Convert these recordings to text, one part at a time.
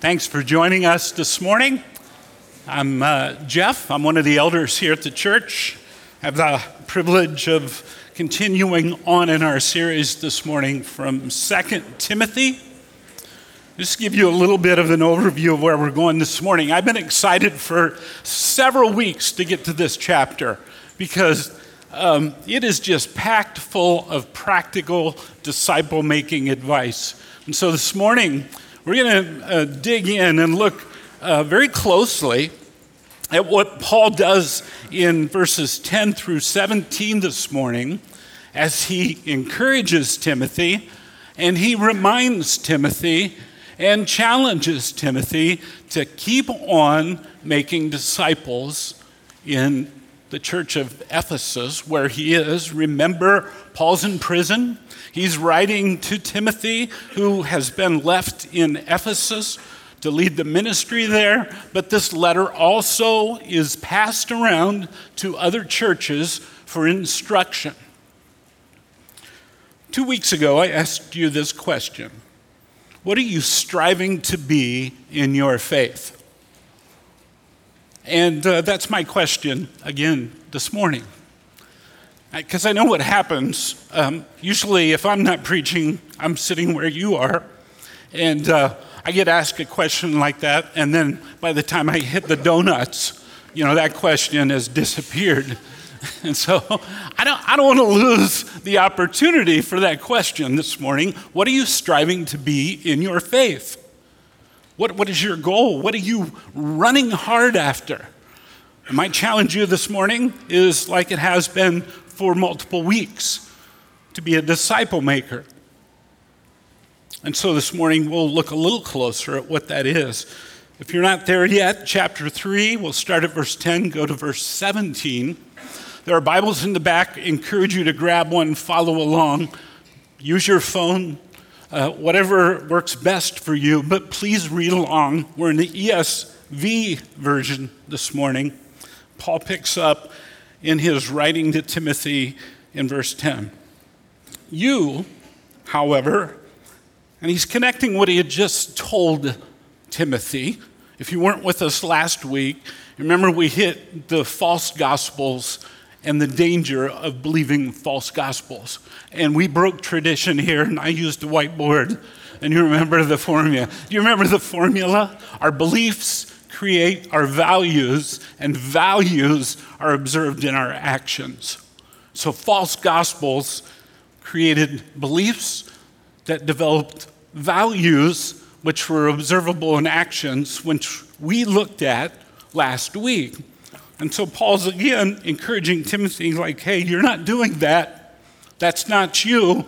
Thanks for joining us this morning. I'm uh, Jeff. I'm one of the elders here at the church. I have the privilege of continuing on in our series this morning from 2 Timothy. Just give you a little bit of an overview of where we're going this morning. I've been excited for several weeks to get to this chapter because um, it is just packed full of practical disciple making advice. And so this morning, we're going to uh, dig in and look uh, very closely at what Paul does in verses 10 through 17 this morning as he encourages Timothy and he reminds Timothy and challenges Timothy to keep on making disciples in the church of Ephesus, where he is. Remember, Paul's in prison. He's writing to Timothy, who has been left in Ephesus to lead the ministry there. But this letter also is passed around to other churches for instruction. Two weeks ago, I asked you this question What are you striving to be in your faith? And uh, that's my question again this morning. Because I know what happens. Um, usually, if I'm not preaching, I'm sitting where you are. And uh, I get asked a question like that, and then by the time I hit the donuts, you know, that question has disappeared. And so I don't, I don't want to lose the opportunity for that question this morning. What are you striving to be in your faith? What, what is your goal? What are you running hard after? And my challenge you this morning is like it has been for multiple weeks to be a disciple maker. And so this morning we'll look a little closer at what that is. If you're not there yet, chapter 3, we'll start at verse 10, go to verse 17. There are Bibles in the back. Encourage you to grab one, follow along. Use your phone, uh, whatever works best for you, but please read along. We're in the ESV version this morning. Paul picks up in his writing to Timothy in verse 10. You, however, and he's connecting what he had just told Timothy. If you weren't with us last week, remember we hit the false gospels and the danger of believing false gospels. And we broke tradition here, and I used a whiteboard. And you remember the formula. Do you remember the formula? Our beliefs create our values, and values are observed in our actions. So, false gospels created beliefs that developed values, which were observable in actions, which we looked at last week. And so Paul's again encouraging Timothy, he's like, hey, you're not doing that. That's not you.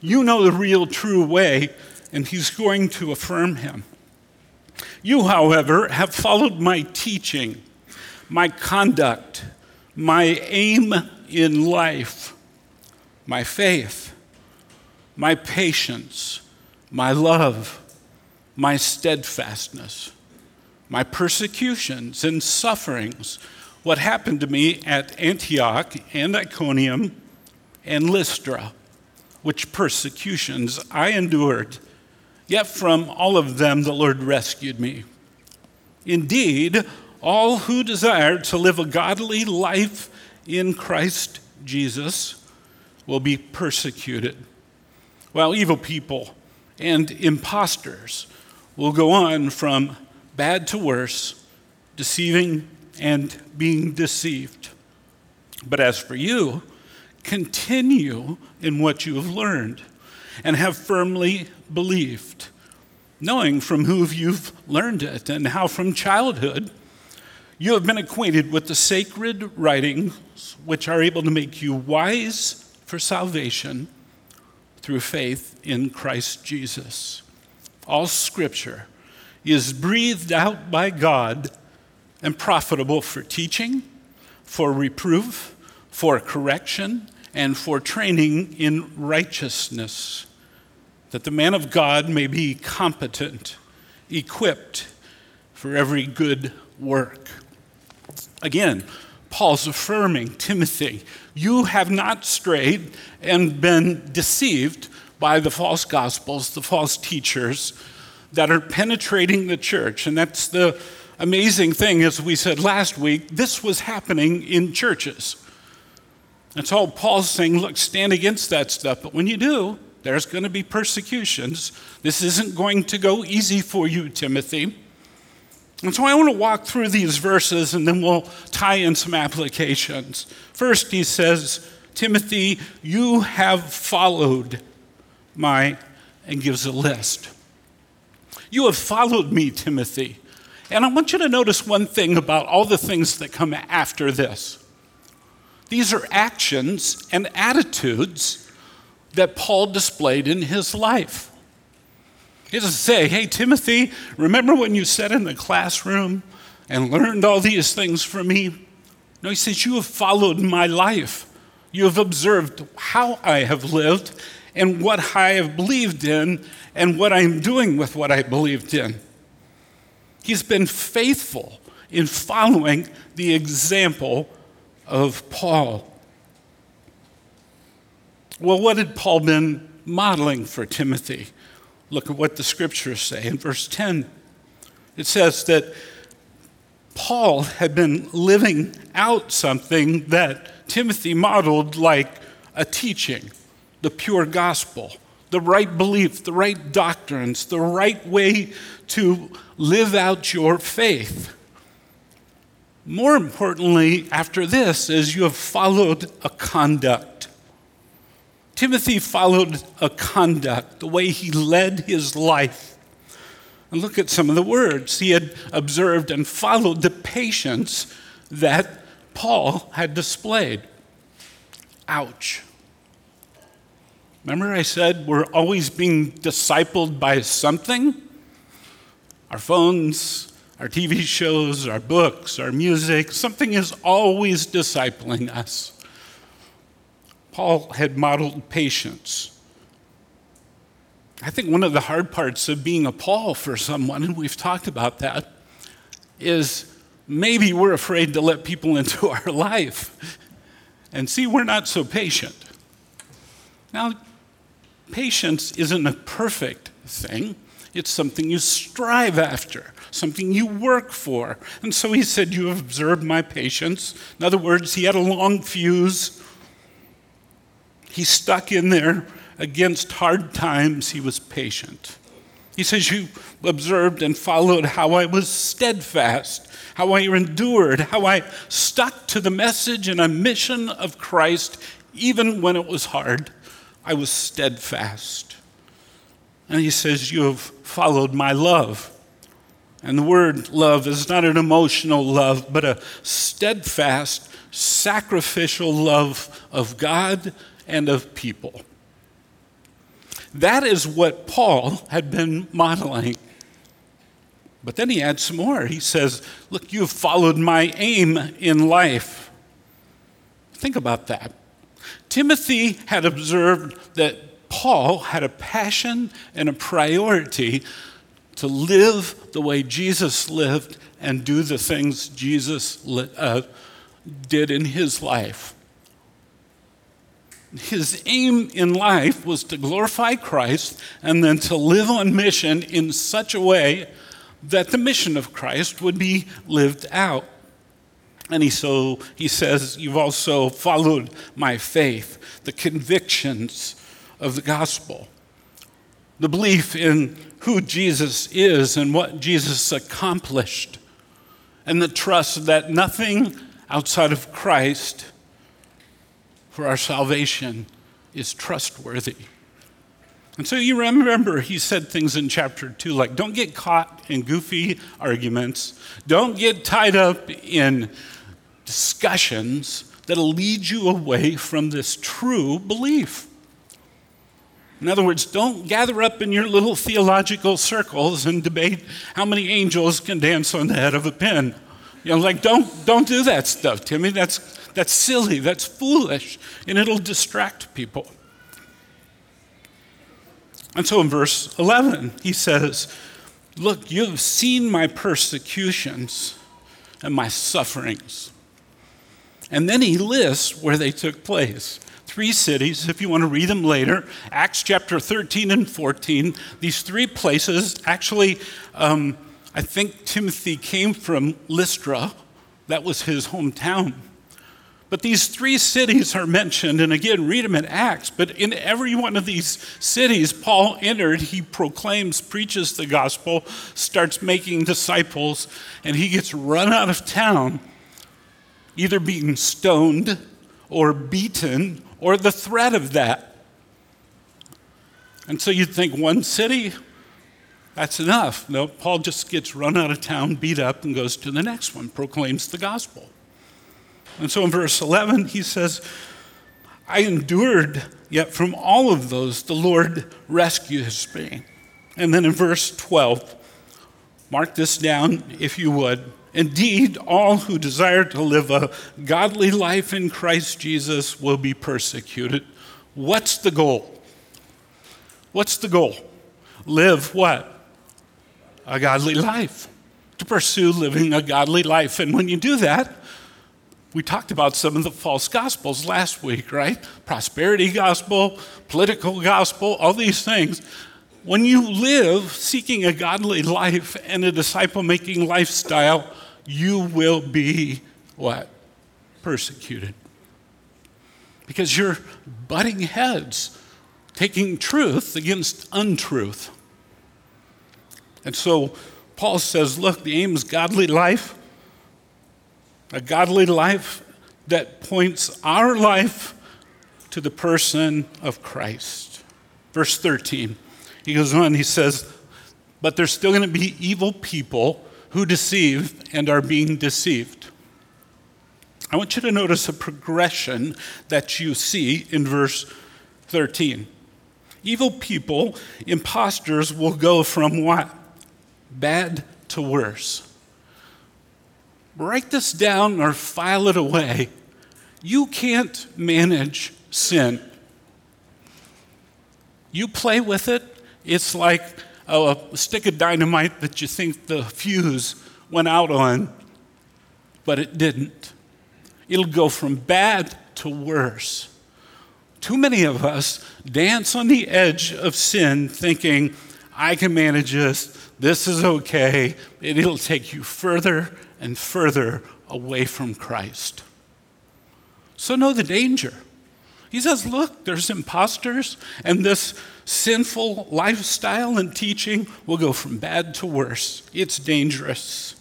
You know the real, true way. And he's going to affirm him. You, however, have followed my teaching, my conduct, my aim in life, my faith, my patience, my love, my steadfastness, my persecutions and sufferings what happened to me at Antioch and Iconium and Lystra, which persecutions I endured, yet from all of them the Lord rescued me. Indeed, all who desire to live a godly life in Christ Jesus will be persecuted, while evil people and impostors will go on from bad to worse, deceiving and being deceived. But as for you, continue in what you have learned and have firmly believed, knowing from whom you've learned it and how from childhood you have been acquainted with the sacred writings which are able to make you wise for salvation through faith in Christ Jesus. All scripture is breathed out by God and profitable for teaching, for reproof, for correction, and for training in righteousness, that the man of God may be competent, equipped for every good work. Again, Paul's affirming Timothy, you have not strayed and been deceived by the false gospels, the false teachers that are penetrating the church. And that's the amazing thing, as we said last week, this was happening in churches. That's all Paul's saying look, stand against that stuff. But when you do, there's going to be persecutions. This isn't going to go easy for you, Timothy. And so I want to walk through these verses and then we'll tie in some applications. First, he says, Timothy, you have followed my, and gives a list. You have followed me, Timothy. And I want you to notice one thing about all the things that come after this. These are actions and attitudes that Paul displayed in his life. He doesn't say, Hey, Timothy, remember when you sat in the classroom and learned all these things from me? No, he says, You have followed my life. You have observed how I have lived and what I have believed in and what I'm doing with what I believed in. He's been faithful in following the example of Paul. Well, what had Paul been modeling for Timothy? Look at what the scriptures say in verse 10. It says that Paul had been living out something that Timothy modeled like a teaching, the pure gospel the right belief, the right doctrines, the right way to live out your faith. More importantly, after this, is you have followed a conduct. Timothy followed a conduct, the way he led his life. And look at some of the words. He had observed and followed the patience that Paul had displayed. Ouch. Remember, I said we're always being discipled by something? Our phones, our TV shows, our books, our music, something is always discipling us. Paul had modeled patience. I think one of the hard parts of being a Paul for someone, and we've talked about that, is maybe we're afraid to let people into our life. And see, we're not so patient. Now, Patience isn't a perfect thing, it's something you strive after, something you work for. And so he said, You have observed my patience. In other words, he had a long fuse. He stuck in there against hard times, he was patient. He says, You observed and followed how I was steadfast, how I endured, how I stuck to the message and a mission of Christ, even when it was hard. I was steadfast. And he says, You have followed my love. And the word love is not an emotional love, but a steadfast, sacrificial love of God and of people. That is what Paul had been modeling. But then he adds some more. He says, Look, you have followed my aim in life. Think about that. Timothy had observed that Paul had a passion and a priority to live the way Jesus lived and do the things Jesus uh, did in his life. His aim in life was to glorify Christ and then to live on mission in such a way that the mission of Christ would be lived out. And he, so he says, You've also followed my faith, the convictions of the gospel, the belief in who Jesus is and what Jesus accomplished, and the trust that nothing outside of Christ for our salvation is trustworthy. And so you remember he said things in chapter 2 like, don't get caught in goofy arguments, don't get tied up in discussions that'll lead you away from this true belief. In other words, don't gather up in your little theological circles and debate how many angels can dance on the head of a pin. You know, like don't don't do that stuff, Timmy. That's that's silly, that's foolish, and it'll distract people. And so in verse 11, he says, Look, you've seen my persecutions and my sufferings. And then he lists where they took place three cities, if you want to read them later Acts chapter 13 and 14. These three places, actually, um, I think Timothy came from Lystra, that was his hometown. But these three cities are mentioned, and again, read them in Acts. But in every one of these cities, Paul entered, he proclaims, preaches the gospel, starts making disciples, and he gets run out of town, either being stoned or beaten or the threat of that. And so you'd think one city, that's enough. No, Paul just gets run out of town, beat up, and goes to the next one, proclaims the gospel. And so in verse 11, he says, I endured, yet from all of those the Lord rescues me. And then in verse 12, mark this down if you would. Indeed, all who desire to live a godly life in Christ Jesus will be persecuted. What's the goal? What's the goal? Live what? A godly life. To pursue living a godly life. And when you do that, we talked about some of the false gospels last week, right? Prosperity gospel, political gospel, all these things. When you live seeking a godly life and a disciple making lifestyle, you will be what? Persecuted. Because you're butting heads, taking truth against untruth. And so Paul says, look, the aim is godly life a godly life that points our life to the person of Christ. Verse 13, he goes on, he says, But there's still going to be evil people who deceive and are being deceived. I want you to notice a progression that you see in verse 13. Evil people, impostors, will go from what? Bad to worse write this down or file it away. You can't manage sin. You play with it, it's like Oh, a stick of dynamite that you think the fuse went out on, but it didn't. It'll go from bad to worse. Too many of us dance on the edge of sin thinking, I can manage this, this is okay, it'll take you further and further away from Christ. So, know the danger. He says, Look, there's imposters, and this sinful lifestyle and teaching will go from bad to worse. It's dangerous.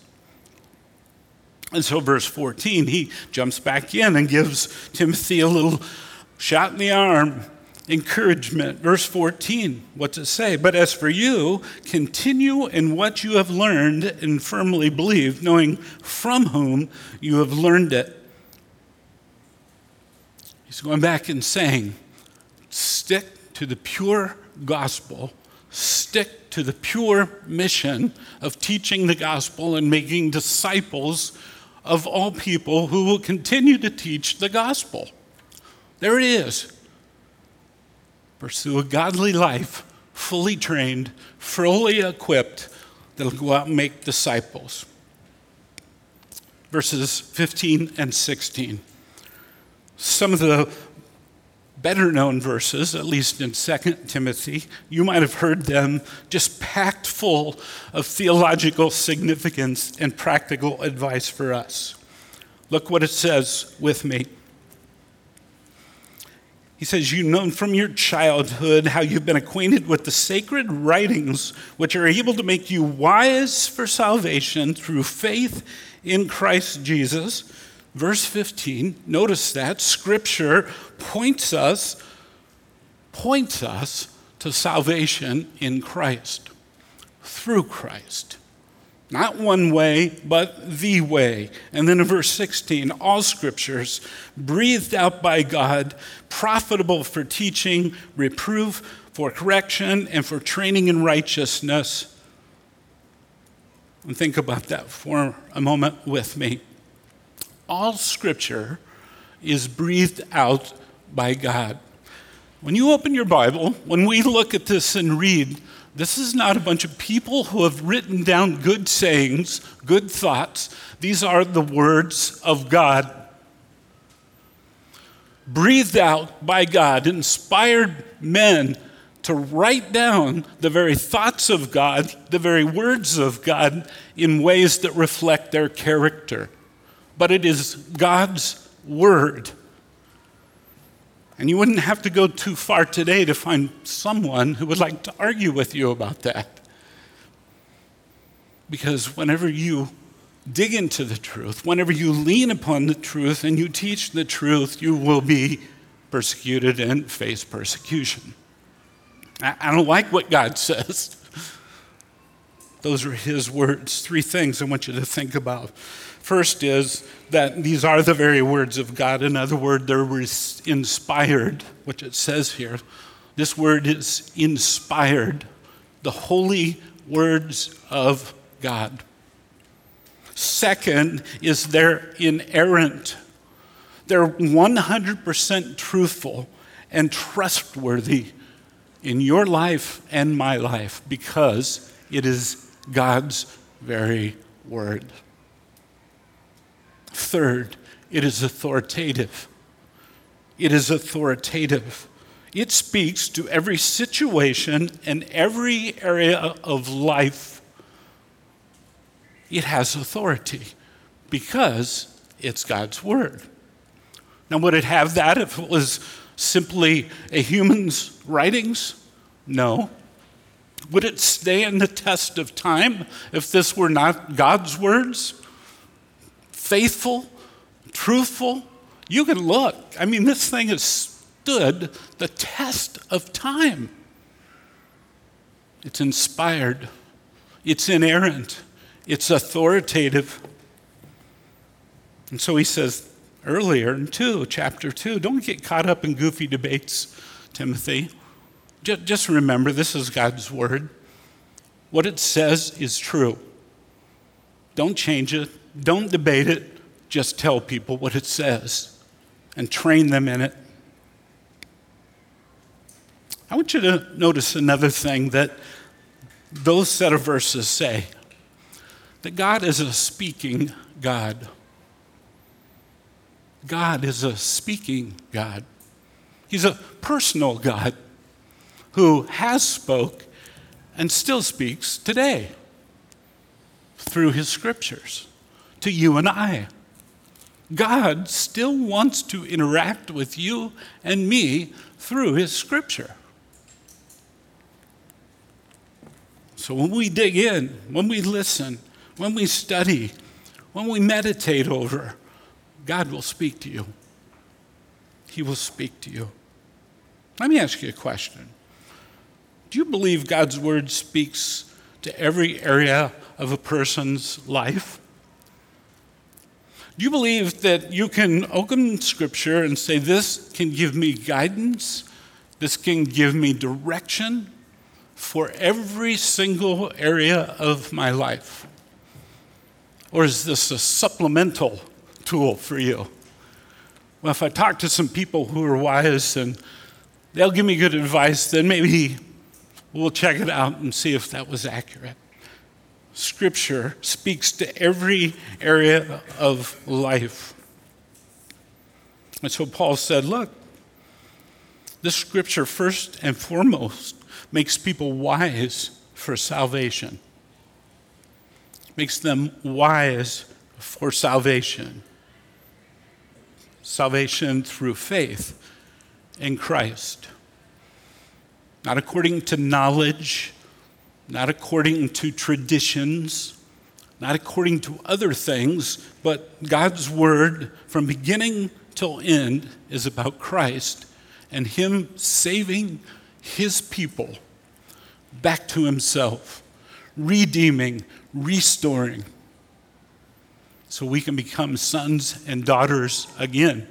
And so, verse 14, he jumps back in and gives Timothy a little shot in the arm encouragement. Verse 14, what it say? But as for you, continue in what you have learned and firmly believe, knowing from whom you have learned it. He's going back and saying, stick to the pure gospel, stick to the pure mission of teaching the gospel and making disciples of all people who will continue to teach the gospel. There it is. Pursue a godly life, fully trained, fully equipped, that'll go out and make disciples. Verses 15 and 16. Some of the better known verses, at least in 2 Timothy, you might have heard them just packed full of theological significance and practical advice for us. Look what it says with me. He says, You've known from your childhood how you've been acquainted with the sacred writings, which are able to make you wise for salvation through faith in Christ Jesus. Verse 15, notice that scripture points us, points us to salvation in Christ, through Christ. Not one way, but the way. And then in verse 16, all scriptures breathed out by God, profitable for teaching, reproof, for correction, and for training in righteousness. And think about that for a moment with me. All scripture is breathed out by God. When you open your Bible, when we look at this and read, this is not a bunch of people who have written down good sayings, good thoughts. These are the words of God. breathed out by God, inspired men to write down the very thoughts of God, the very words of God, in ways that reflect their character. But it is God's Word. And you wouldn't have to go too far today to find someone who would like to argue with you about that. Because whenever you dig into the truth, whenever you lean upon the truth and you teach the truth, you will be persecuted and face persecution. I don't like what God says. Those are His words. Three things I want you to think about. First is that these are the very words of God. In other words, they're inspired, which it says here. This word is inspired, the holy words of God. Second is they're inerrant. They're 100% truthful and trustworthy in your life and my life because it is God's very word. Third, it is authoritative. It is authoritative. It speaks to every situation and every area of life. It has authority because it's God's word. Now, would it have that if it was simply a human's writings? No. Would it stand the test of time if this were not God's words? Faithful, truthful? You can look. I mean, this thing has stood the test of time. It's inspired, it's inerrant, it's authoritative. And so he says, earlier in 2, chapter 2. Don't get caught up in goofy debates, Timothy. Just remember this is God's word. What it says is true. Don't change it, don't debate it, just tell people what it says and train them in it. I want you to notice another thing that those set of verses say that God is a speaking God. God is a speaking God. He's a personal God who has spoke and still speaks today through his scriptures to you and I. God still wants to interact with you and me through his scripture. So when we dig in, when we listen, when we study, when we meditate over, God will speak to you. He will speak to you. Let me ask you a question. Do you believe God's word speaks to every area of a person's life? Do you believe that you can open scripture and say, This can give me guidance, this can give me direction for every single area of my life? Or is this a supplemental tool for you. Well, if I talk to some people who are wise and they'll give me good advice, then maybe we'll check it out and see if that was accurate. Scripture speaks to every area of life. And so Paul said, Look, this scripture, first and foremost, makes people wise for salvation, makes them wise for salvation salvation through faith in Christ. Not according to knowledge, not according to traditions, not according to other things, but God's word from beginning till end is about Christ and Him saving His people back to Himself, redeeming, restoring so we can become sons and daughters again.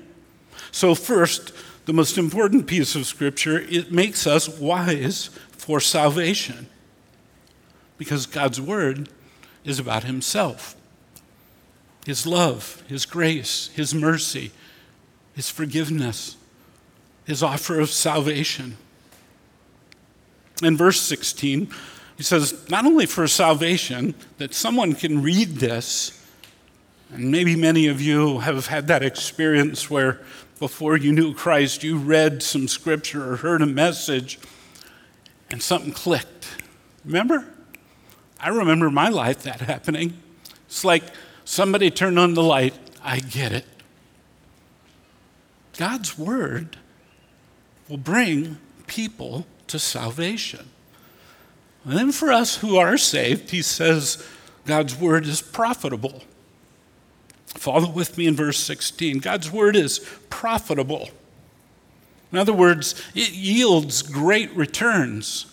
So, first, the most important piece of Scripture, it makes us wise for salvation because God's Word is about Himself His love, His grace, His mercy, His forgiveness, His offer of salvation. In verse 16, he says, not only for salvation, that someone can read this and maybe many of you have had that experience where before you knew Christ, you read some scripture or heard a message and something clicked. Remember? I remember my life that happening. It's like somebody turned on the light. I get it. God's word will bring people to salvation. And then for us who are saved, he says God's word is profitable. Follow with me in verse 16. God's word is profitable. In other words, it yields great returns,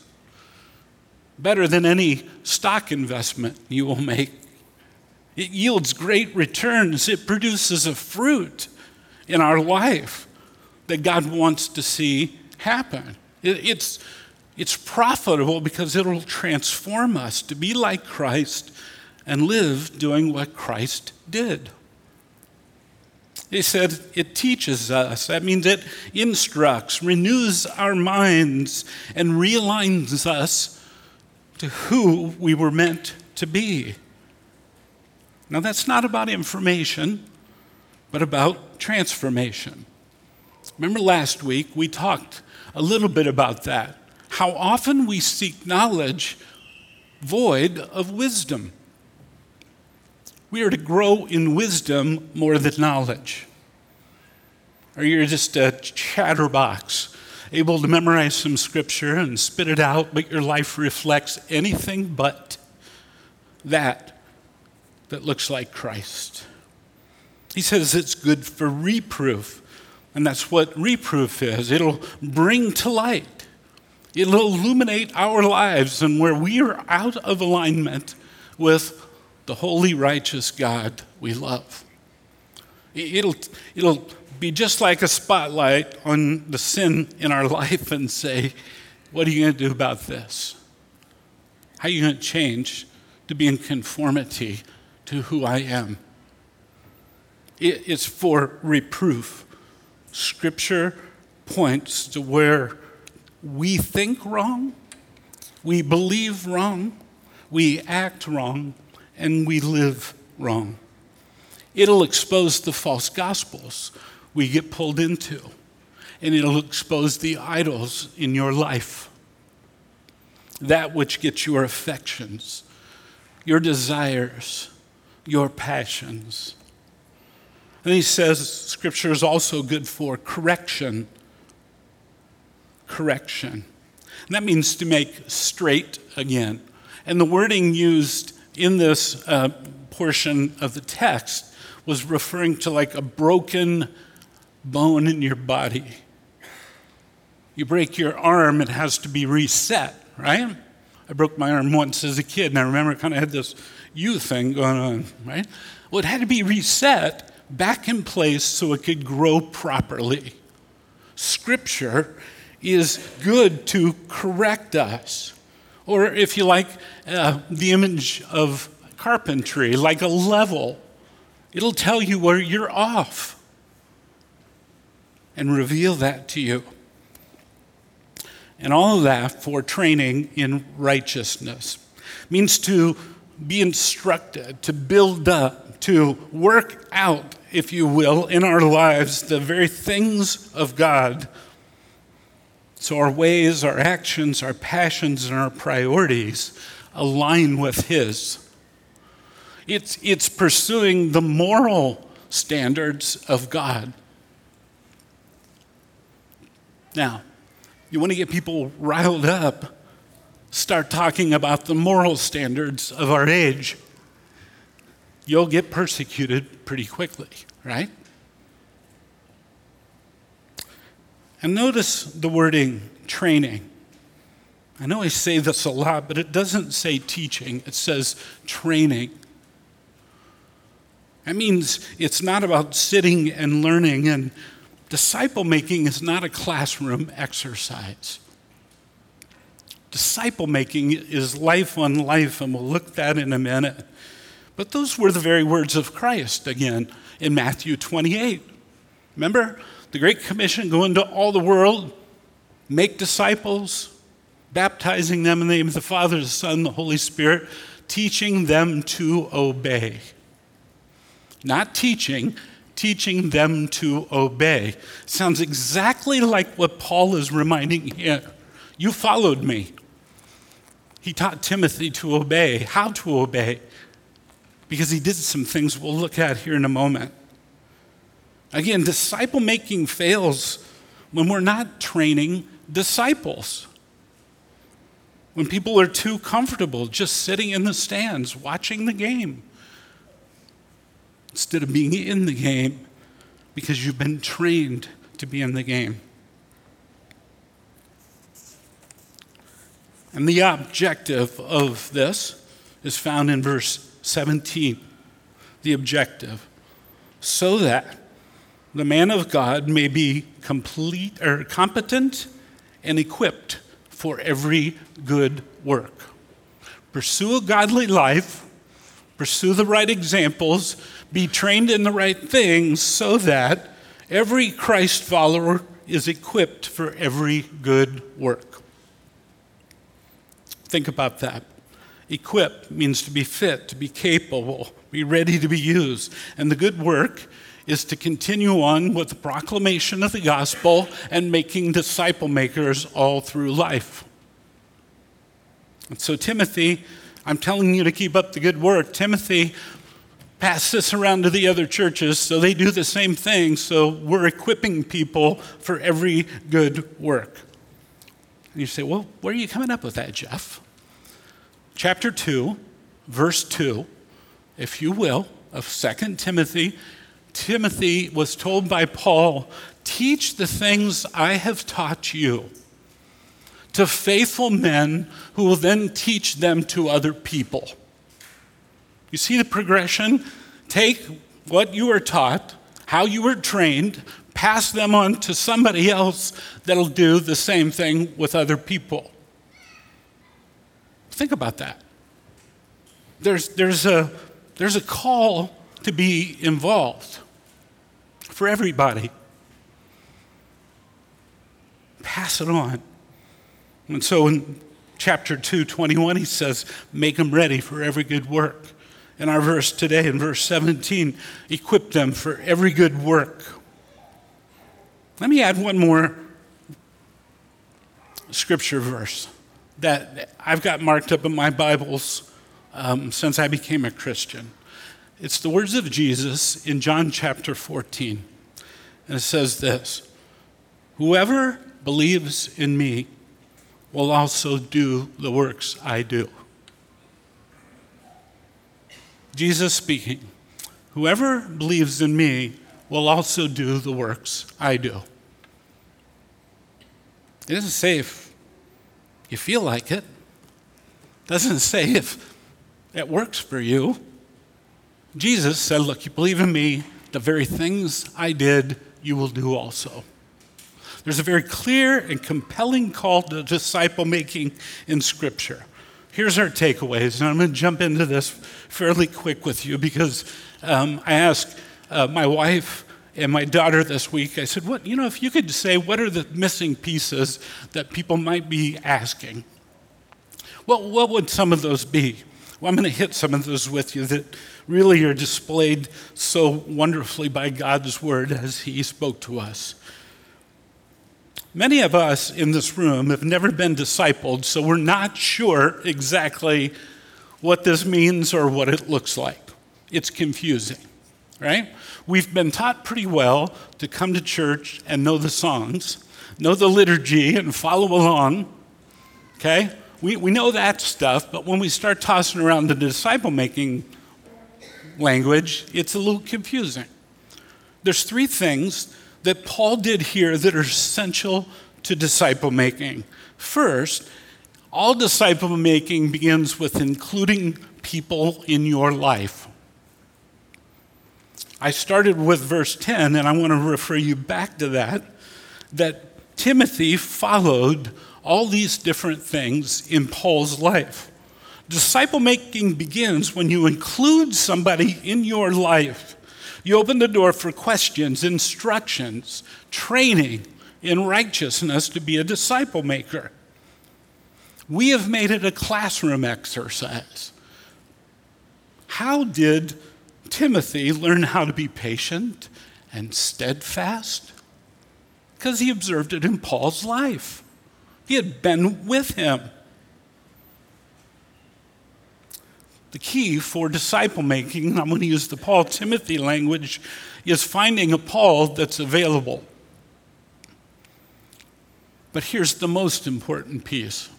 better than any stock investment you will make. It yields great returns. It produces a fruit in our life that God wants to see happen. It's, it's profitable because it'll transform us to be like Christ and live doing what Christ did. He said it teaches us. That means it instructs, renews our minds, and realigns us to who we were meant to be. Now, that's not about information, but about transformation. Remember last week we talked a little bit about that. How often we seek knowledge void of wisdom. We are to grow in wisdom more than knowledge. Or you're just a chatterbox, able to memorize some scripture and spit it out, but your life reflects anything but that that looks like Christ. He says it's good for reproof, and that's what reproof is. It'll bring to light, it'll illuminate our lives and where we are out of alignment with the holy, righteous God we love. It'll, it'll be just like a spotlight on the sin in our life and say, What are you going to do about this? How are you going to change to be in conformity to who I am? It's for reproof. Scripture points to where we think wrong, we believe wrong, we act wrong, and we live wrong. It'll expose the false gospels we get pulled into, and it'll expose the idols in your life. That which gets your affections, your desires, your passions. And he says scripture is also good for correction. Correction. And that means to make straight again. And the wording used in this uh, portion of the text was referring to like a broken bone in your body. You break your arm, it has to be reset, right? I broke my arm once as a kid, and I remember it kind of had this you thing going on, right? Well, it had to be reset back in place so it could grow properly. Scripture is good to correct us. Or if you like, uh, the image of carpentry, like a level, it'll tell you where you're off and reveal that to you. And all of that for training in righteousness means to be instructed, to build up, to work out, if you will, in our lives the very things of God so our ways, our actions, our passions, and our priorities align with His. It's, it's pursuing the moral standards of God. Now, you want to get people riled up, start talking about the moral standards of our age. You'll get persecuted pretty quickly, right? And notice the wording training. I know I say this a lot, but it doesn't say teaching, it says training. That means it's not about sitting and learning, and disciple making is not a classroom exercise. Disciple making is life on life, and we'll look at that in a minute. But those were the very words of Christ again in Matthew 28. Remember? the Great Commission go into all the world, make disciples, baptizing them in the name of the Father, the Son, the Holy Spirit, teaching them to obey. Not teaching, teaching them to obey. Sounds exactly like what Paul is reminding here. You followed me. He taught Timothy to obey, how to obey, because he did some things we'll look at here in a moment. Again, disciple making fails when we're not training disciples. When people are too comfortable just sitting in the stands watching the game instead of being in the game because you've been trained to be in the game. And the objective of this is found in verse 17. The objective. So that the man of God may be complete or competent and equipped for every good work. Pursue a godly life, pursue the right examples, be trained in the right things so that every Christ follower is equipped for every good work. Think about that. Equip means to be fit, to be capable, be ready to be used. And the good work is to continue on with the proclamation of the gospel and making disciple makers all through life. And so, Timothy, I'm telling you to keep up the good work. Timothy, pass this around to the other churches so they do the same thing. So, we're equipping people for every good work. And you say, well, where are you coming up with that, Jeff? Chapter 2, verse 2, if you will, of 2 Timothy Timothy was told by Paul, Teach the things I have taught you to faithful men who will then teach them to other people. You see the progression? Take what you were taught, how you were trained, pass them on to somebody else that'll do the same thing with other people. Think about that. There's, there's, a, there's a call to be involved for everybody. Pass it on. And so in chapter 2, 21, he says, Make them ready for every good work. In our verse today, in verse 17, equip them for every good work. Let me add one more scripture verse that I've got marked up in my Bibles um, since I became a Christian. It's the words of Jesus in John chapter 14. And it says this Whoever believes in me will also do the works I do. Jesus speaking, Whoever believes in me will also do the works I do. It doesn't say if you feel like it. it doesn't say if it works for you. Jesus said, Look, you believe in me, the very things I did, you will do also. There's a very clear and compelling call to disciple making in Scripture. Here's our takeaways, and I'm going to jump into this fairly quick with you because um, I asked uh, my wife and my daughter this week, I said, What, you know, if you could say, what are the missing pieces that people might be asking? Well, what would some of those be? Well, I'm going to hit some of those with you that really are displayed so wonderfully by God's word as He spoke to us. Many of us in this room have never been discipled, so we're not sure exactly what this means or what it looks like. It's confusing, right? We've been taught pretty well to come to church and know the songs, know the liturgy, and follow along, okay? We, we know that stuff, but when we start tossing around the disciple making language, it's a little confusing. There's three things that Paul did here that are essential to disciple making. First, all disciple making begins with including people in your life. I started with verse 10, and I want to refer you back to that. That Timothy followed all these different things in Paul's life. Disciple making begins when you include somebody in your life. You open the door for questions, instructions, training in righteousness to be a disciple maker. We have made it a classroom exercise. How did Timothy learn how to be patient and steadfast? Because he observed it in Paul's life. He had been with him. The key for disciple making, I'm going to use the Paul Timothy language, is finding a Paul that's available. But here's the most important piece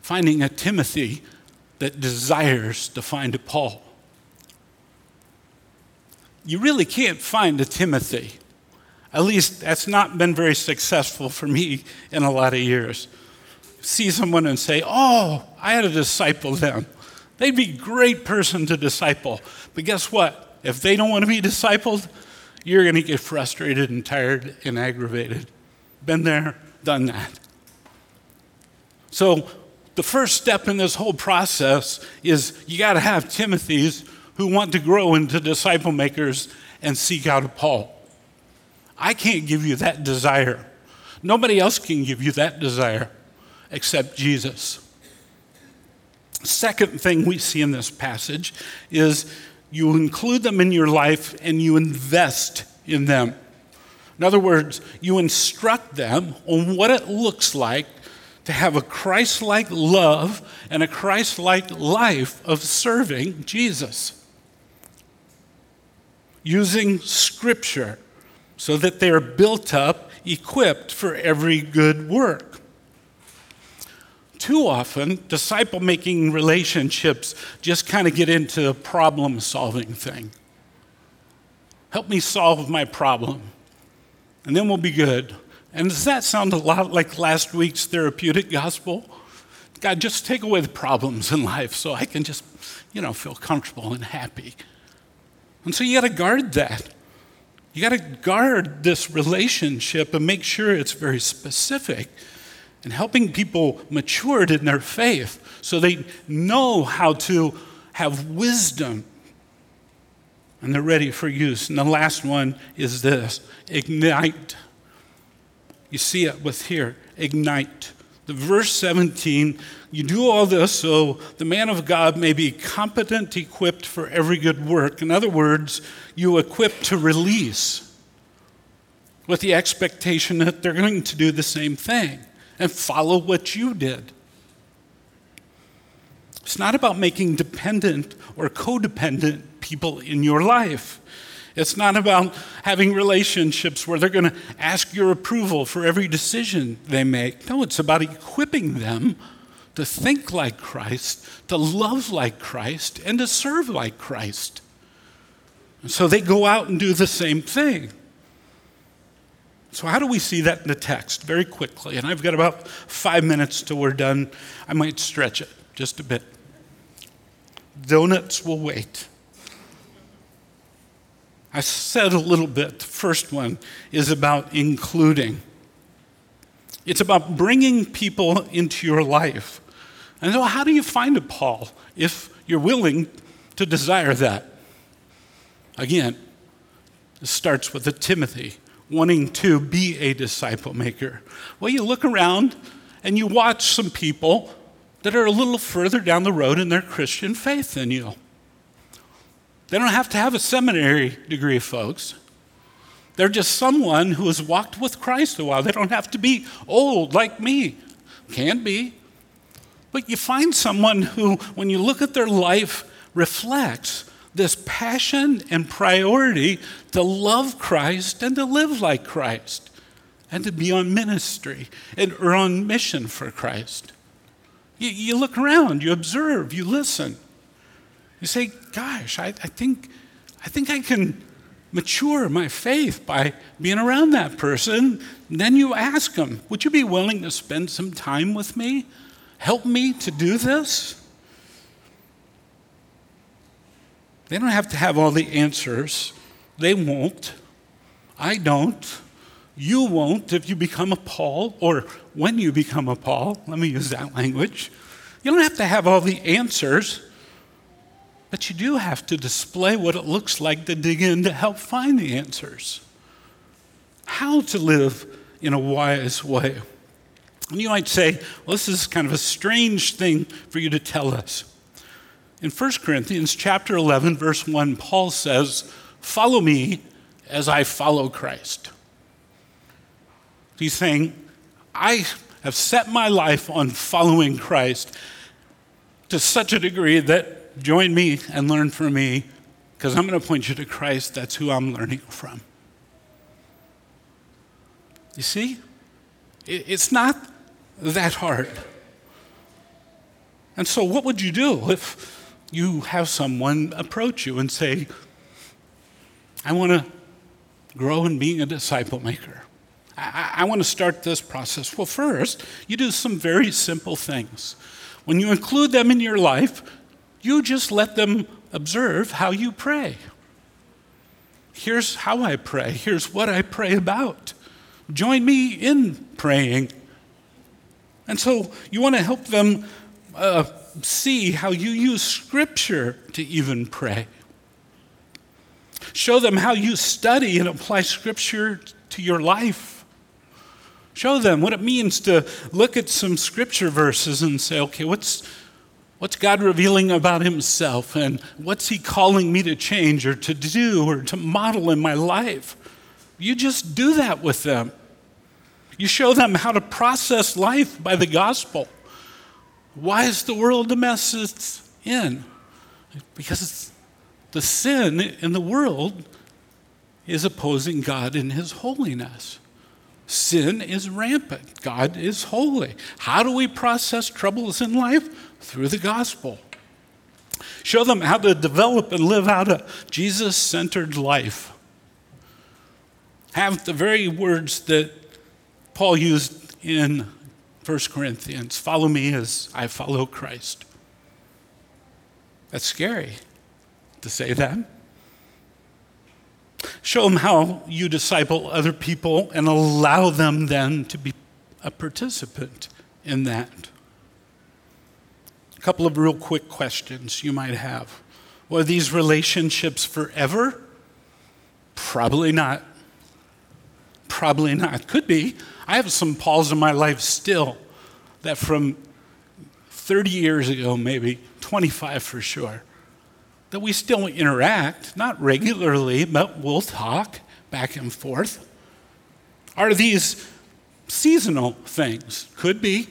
finding a Timothy that desires to find a Paul. You really can't find a Timothy. At least that's not been very successful for me in a lot of years. See someone and say, Oh, I had a disciple them. They'd be a great person to disciple. But guess what? If they don't want to be discipled, you're going to get frustrated and tired and aggravated. Been there, done that. So, the first step in this whole process is you got to have Timothy's who want to grow into disciple makers and seek out a Paul. I can't give you that desire. Nobody else can give you that desire except Jesus. Second thing we see in this passage is you include them in your life and you invest in them. In other words, you instruct them on what it looks like to have a Christ like love and a Christ like life of serving Jesus. Using Scripture so that they are built up, equipped for every good work. Too often, disciple making relationships just kind of get into a problem solving thing. Help me solve my problem, and then we'll be good. And does that sound a lot like last week's therapeutic gospel? God, just take away the problems in life so I can just, you know, feel comfortable and happy. And so you got to guard that. You got to guard this relationship and make sure it's very specific and helping people mature in their faith so they know how to have wisdom and they're ready for use. And the last one is this ignite. You see it with here ignite. The verse 17, you do all this so the man of God may be competent, equipped for every good work. In other words, you equip to release with the expectation that they're going to do the same thing and follow what you did. It's not about making dependent or codependent people in your life. It's not about having relationships where they're going to ask your approval for every decision they make. No, it's about equipping them to think like Christ, to love like Christ, and to serve like Christ. And so they go out and do the same thing. So, how do we see that in the text? Very quickly. And I've got about five minutes till we're done. I might stretch it just a bit. Donuts will wait. I said a little bit. The first one is about including. It's about bringing people into your life. And so, how do you find a Paul if you're willing to desire that? Again, it starts with a Timothy wanting to be a disciple maker. Well, you look around and you watch some people that are a little further down the road in their Christian faith than you. They don't have to have a seminary degree, folks. They're just someone who has walked with Christ a while. They don't have to be old like me. Can be. But you find someone who, when you look at their life, reflects this passion and priority to love Christ and to live like Christ and to be on ministry and or on mission for Christ. You, you look around, you observe, you listen. You say, gosh, I, I, think, I think I can mature my faith by being around that person. And then you ask them, would you be willing to spend some time with me? Help me to do this? They don't have to have all the answers. They won't. I don't. You won't if you become a Paul, or when you become a Paul. Let me use that language. You don't have to have all the answers. But you do have to display what it looks like to dig in to help find the answers. How to live in a wise way. And you might say, well, this is kind of a strange thing for you to tell us. In 1 Corinthians chapter 11, verse 1, Paul says, Follow me as I follow Christ. He's saying, I have set my life on following Christ to such a degree that join me and learn from me because I'm going to point you to Christ. That's who I'm learning from. You see? It's not that hard. And so, what would you do if you have someone approach you and say, I want to grow in being a disciple maker? I, I want to start this process. Well, first, you do some very simple things. When you include them in your life, you just let them observe how you pray. Here's how I pray. Here's what I pray about. Join me in praying. And so you want to help them uh, see how you use Scripture to even pray. Show them how you study and apply Scripture to your life. Show them what it means to look at some Scripture verses and say, okay, what's, what's God revealing about Himself? And what's He calling me to change or to do or to model in my life? You just do that with them. You show them how to process life by the gospel. Why is the world the mess it's in? Because the sin in the world is opposing God in His holiness. Sin is rampant. God is holy. How do we process troubles in life? Through the gospel. Show them how to develop and live out a Jesus centered life. Have the very words that Paul used in 1 Corinthians follow me as I follow Christ. That's scary to say that. Show them how you disciple other people and allow them then to be a participant in that. A couple of real quick questions you might have. Well, are these relationships forever? Probably not. Probably not. Could be. I have some Pauls in my life still that from 30 years ago, maybe 25 for sure, that we still interact, not regularly, but we'll talk back and forth. Are these seasonal things? Could be.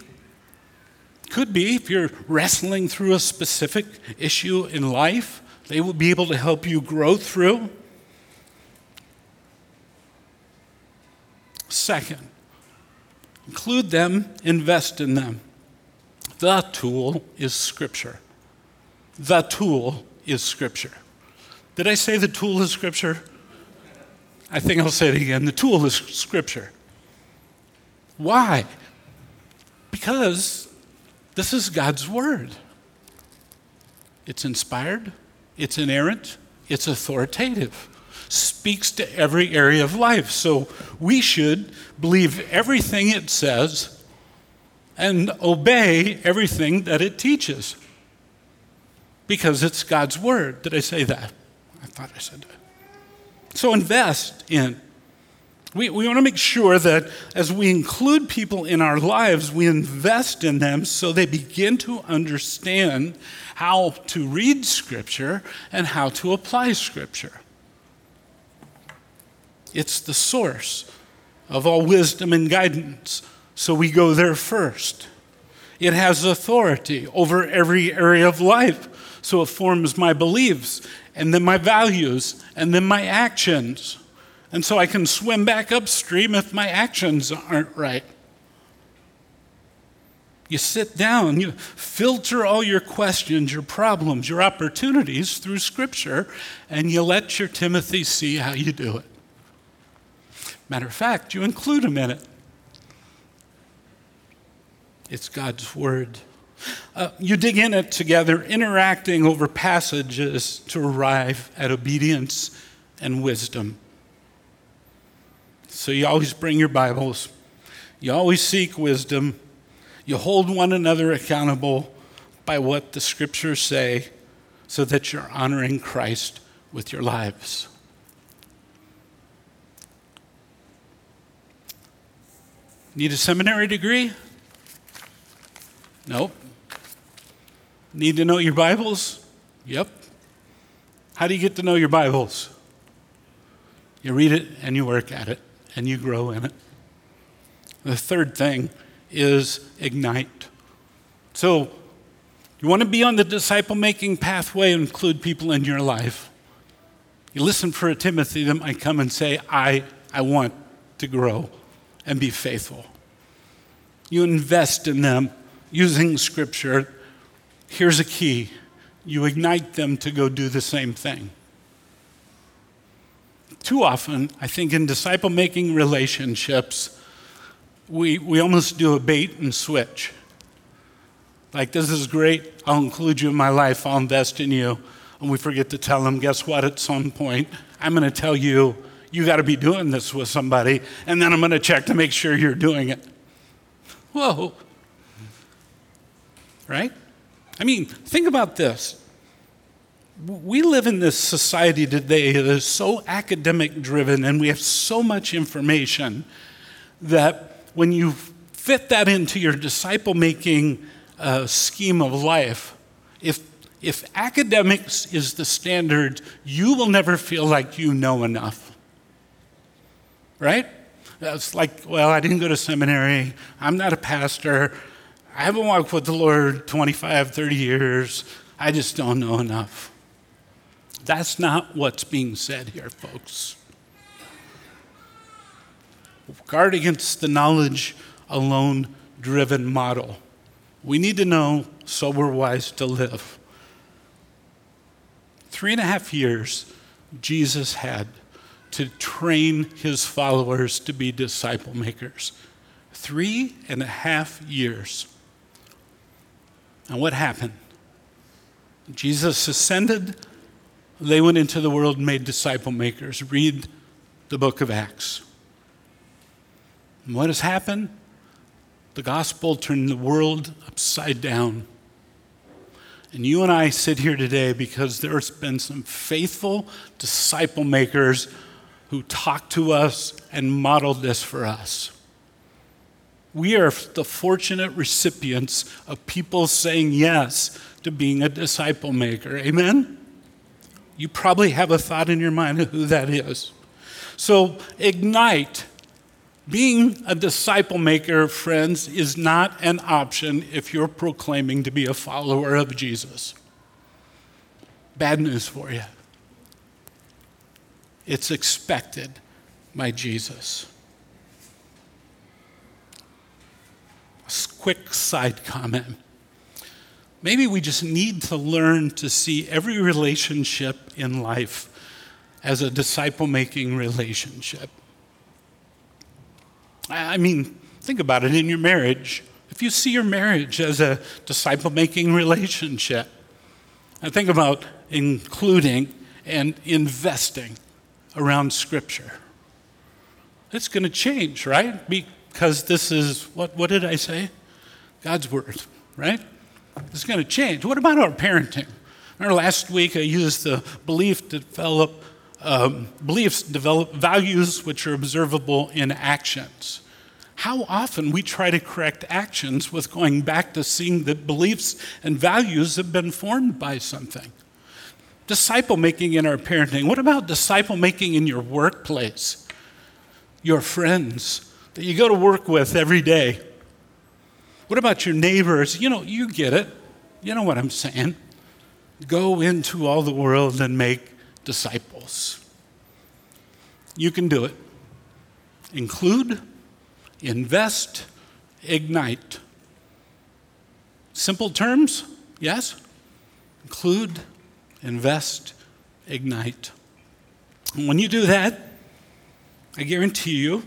Could be if you're wrestling through a specific issue in life, they will be able to help you grow through. Second, include them, invest in them. The tool is Scripture. The tool is Scripture. Did I say the tool is Scripture? I think I'll say it again. The tool is Scripture. Why? Because this is God's Word. It's inspired, it's inerrant, it's authoritative speaks to every area of life. So we should believe everything it says and obey everything that it teaches because it's God's word. Did I say that? I thought I said that. So invest in. We, we want to make sure that as we include people in our lives, we invest in them so they begin to understand how to read Scripture and how to apply Scripture. It's the source of all wisdom and guidance, so we go there first. It has authority over every area of life, so it forms my beliefs, and then my values, and then my actions. And so I can swim back upstream if my actions aren't right. You sit down, you filter all your questions, your problems, your opportunities through Scripture, and you let your Timothy see how you do it. Matter of fact, you include them in it. It's God's Word. Uh, you dig in it together, interacting over passages to arrive at obedience and wisdom. So you always bring your Bibles, you always seek wisdom, you hold one another accountable by what the scriptures say so that you're honoring Christ with your lives. Need a seminary degree? Nope. Need to know your Bibles? Yep. How do you get to know your Bibles? You read it and you work at it and you grow in it. The third thing is ignite. So, you want to be on the disciple making pathway and include people in your life. You listen for a Timothy that might come and say, I, I want to grow and be faithful. You invest in them using scripture. Here's a key you ignite them to go do the same thing. Too often, I think in disciple making relationships, we, we almost do a bait and switch. Like, this is great, I'll include you in my life, I'll invest in you. And we forget to tell them, guess what, at some point, I'm going to tell you, you got to be doing this with somebody, and then I'm going to check to make sure you're doing it. Whoa. Right? I mean, think about this. We live in this society today that is so academic driven, and we have so much information that when you fit that into your disciple making uh, scheme of life, if, if academics is the standard, you will never feel like you know enough. Right? It's like, well, I didn't go to seminary, I'm not a pastor, I haven't walked with the Lord 25, 30 years, I just don't know enough. That's not what's being said here, folks. Guard against the knowledge alone driven model. We need to know so we're wise to live. Three and a half years Jesus had to train his followers to be disciple makers. Three and a half years. And what happened? Jesus ascended, they went into the world and made disciple makers. Read the book of Acts. And what has happened? The gospel turned the world upside down. And you and I sit here today because there's been some faithful disciple makers who talked to us and modeled this for us. We are the fortunate recipients of people saying yes to being a disciple maker. Amen? You probably have a thought in your mind of who that is. So, ignite being a disciple maker, friends, is not an option if you're proclaiming to be a follower of Jesus. Bad news for you. It's expected by Jesus. A quick side comment. Maybe we just need to learn to see every relationship in life as a disciple making relationship. I mean, think about it in your marriage. If you see your marriage as a disciple making relationship, and think about including and investing around Scripture. It's going to change, right? Because this is, what, what did I say? God's Word, right? It's going to change. What about our parenting? Remember last week I used the belief to develop um, beliefs develop values which are observable in actions. How often we try to correct actions with going back to seeing that beliefs and values have been formed by something. Disciple making in our parenting. What about disciple making in your workplace? Your friends that you go to work with every day. What about your neighbors? You know, you get it. You know what I'm saying. Go into all the world and make disciples. You can do it. Include, invest, ignite. Simple terms, yes? Include, invest, ignite. And when you do that, I guarantee you,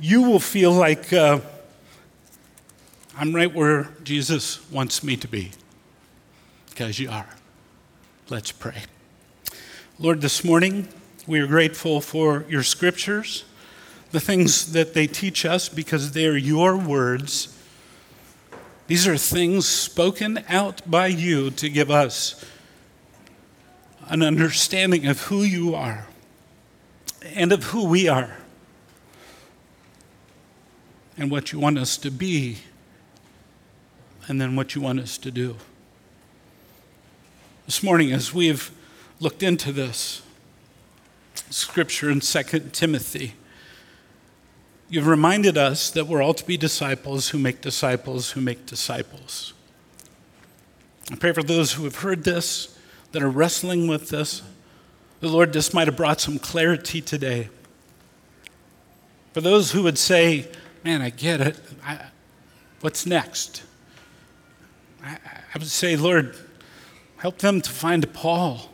you will feel like uh, I'm right where Jesus wants me to be, because you are. Let's pray. Lord, this morning we are grateful for your scriptures, the things that they teach us because they are your words. These are things spoken out by you to give us an understanding of who you are and of who we are and what you want us to be and then what you want us to do. This morning, as we've looked into this, scripture in 2 Timothy. You've reminded us that we're all to be disciples who make disciples who make disciples. I pray for those who have heard this, that are wrestling with this. The Lord, this might have brought some clarity today. For those who would say, Man, I get it. I, what's next? I, I would say, Lord, help them to find a Paul.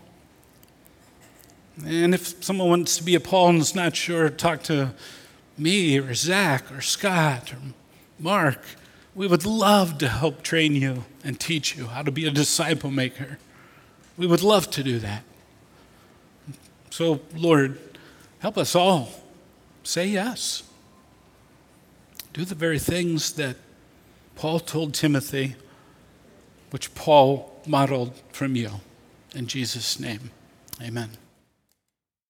And if someone wants to be a Paul and is not sure, talk to me or Zach or Scott or Mark. We would love to help train you and teach you how to be a disciple maker. We would love to do that. So, Lord, help us all say yes. Do the very things that Paul told Timothy, which Paul modeled from you. In Jesus' name, amen.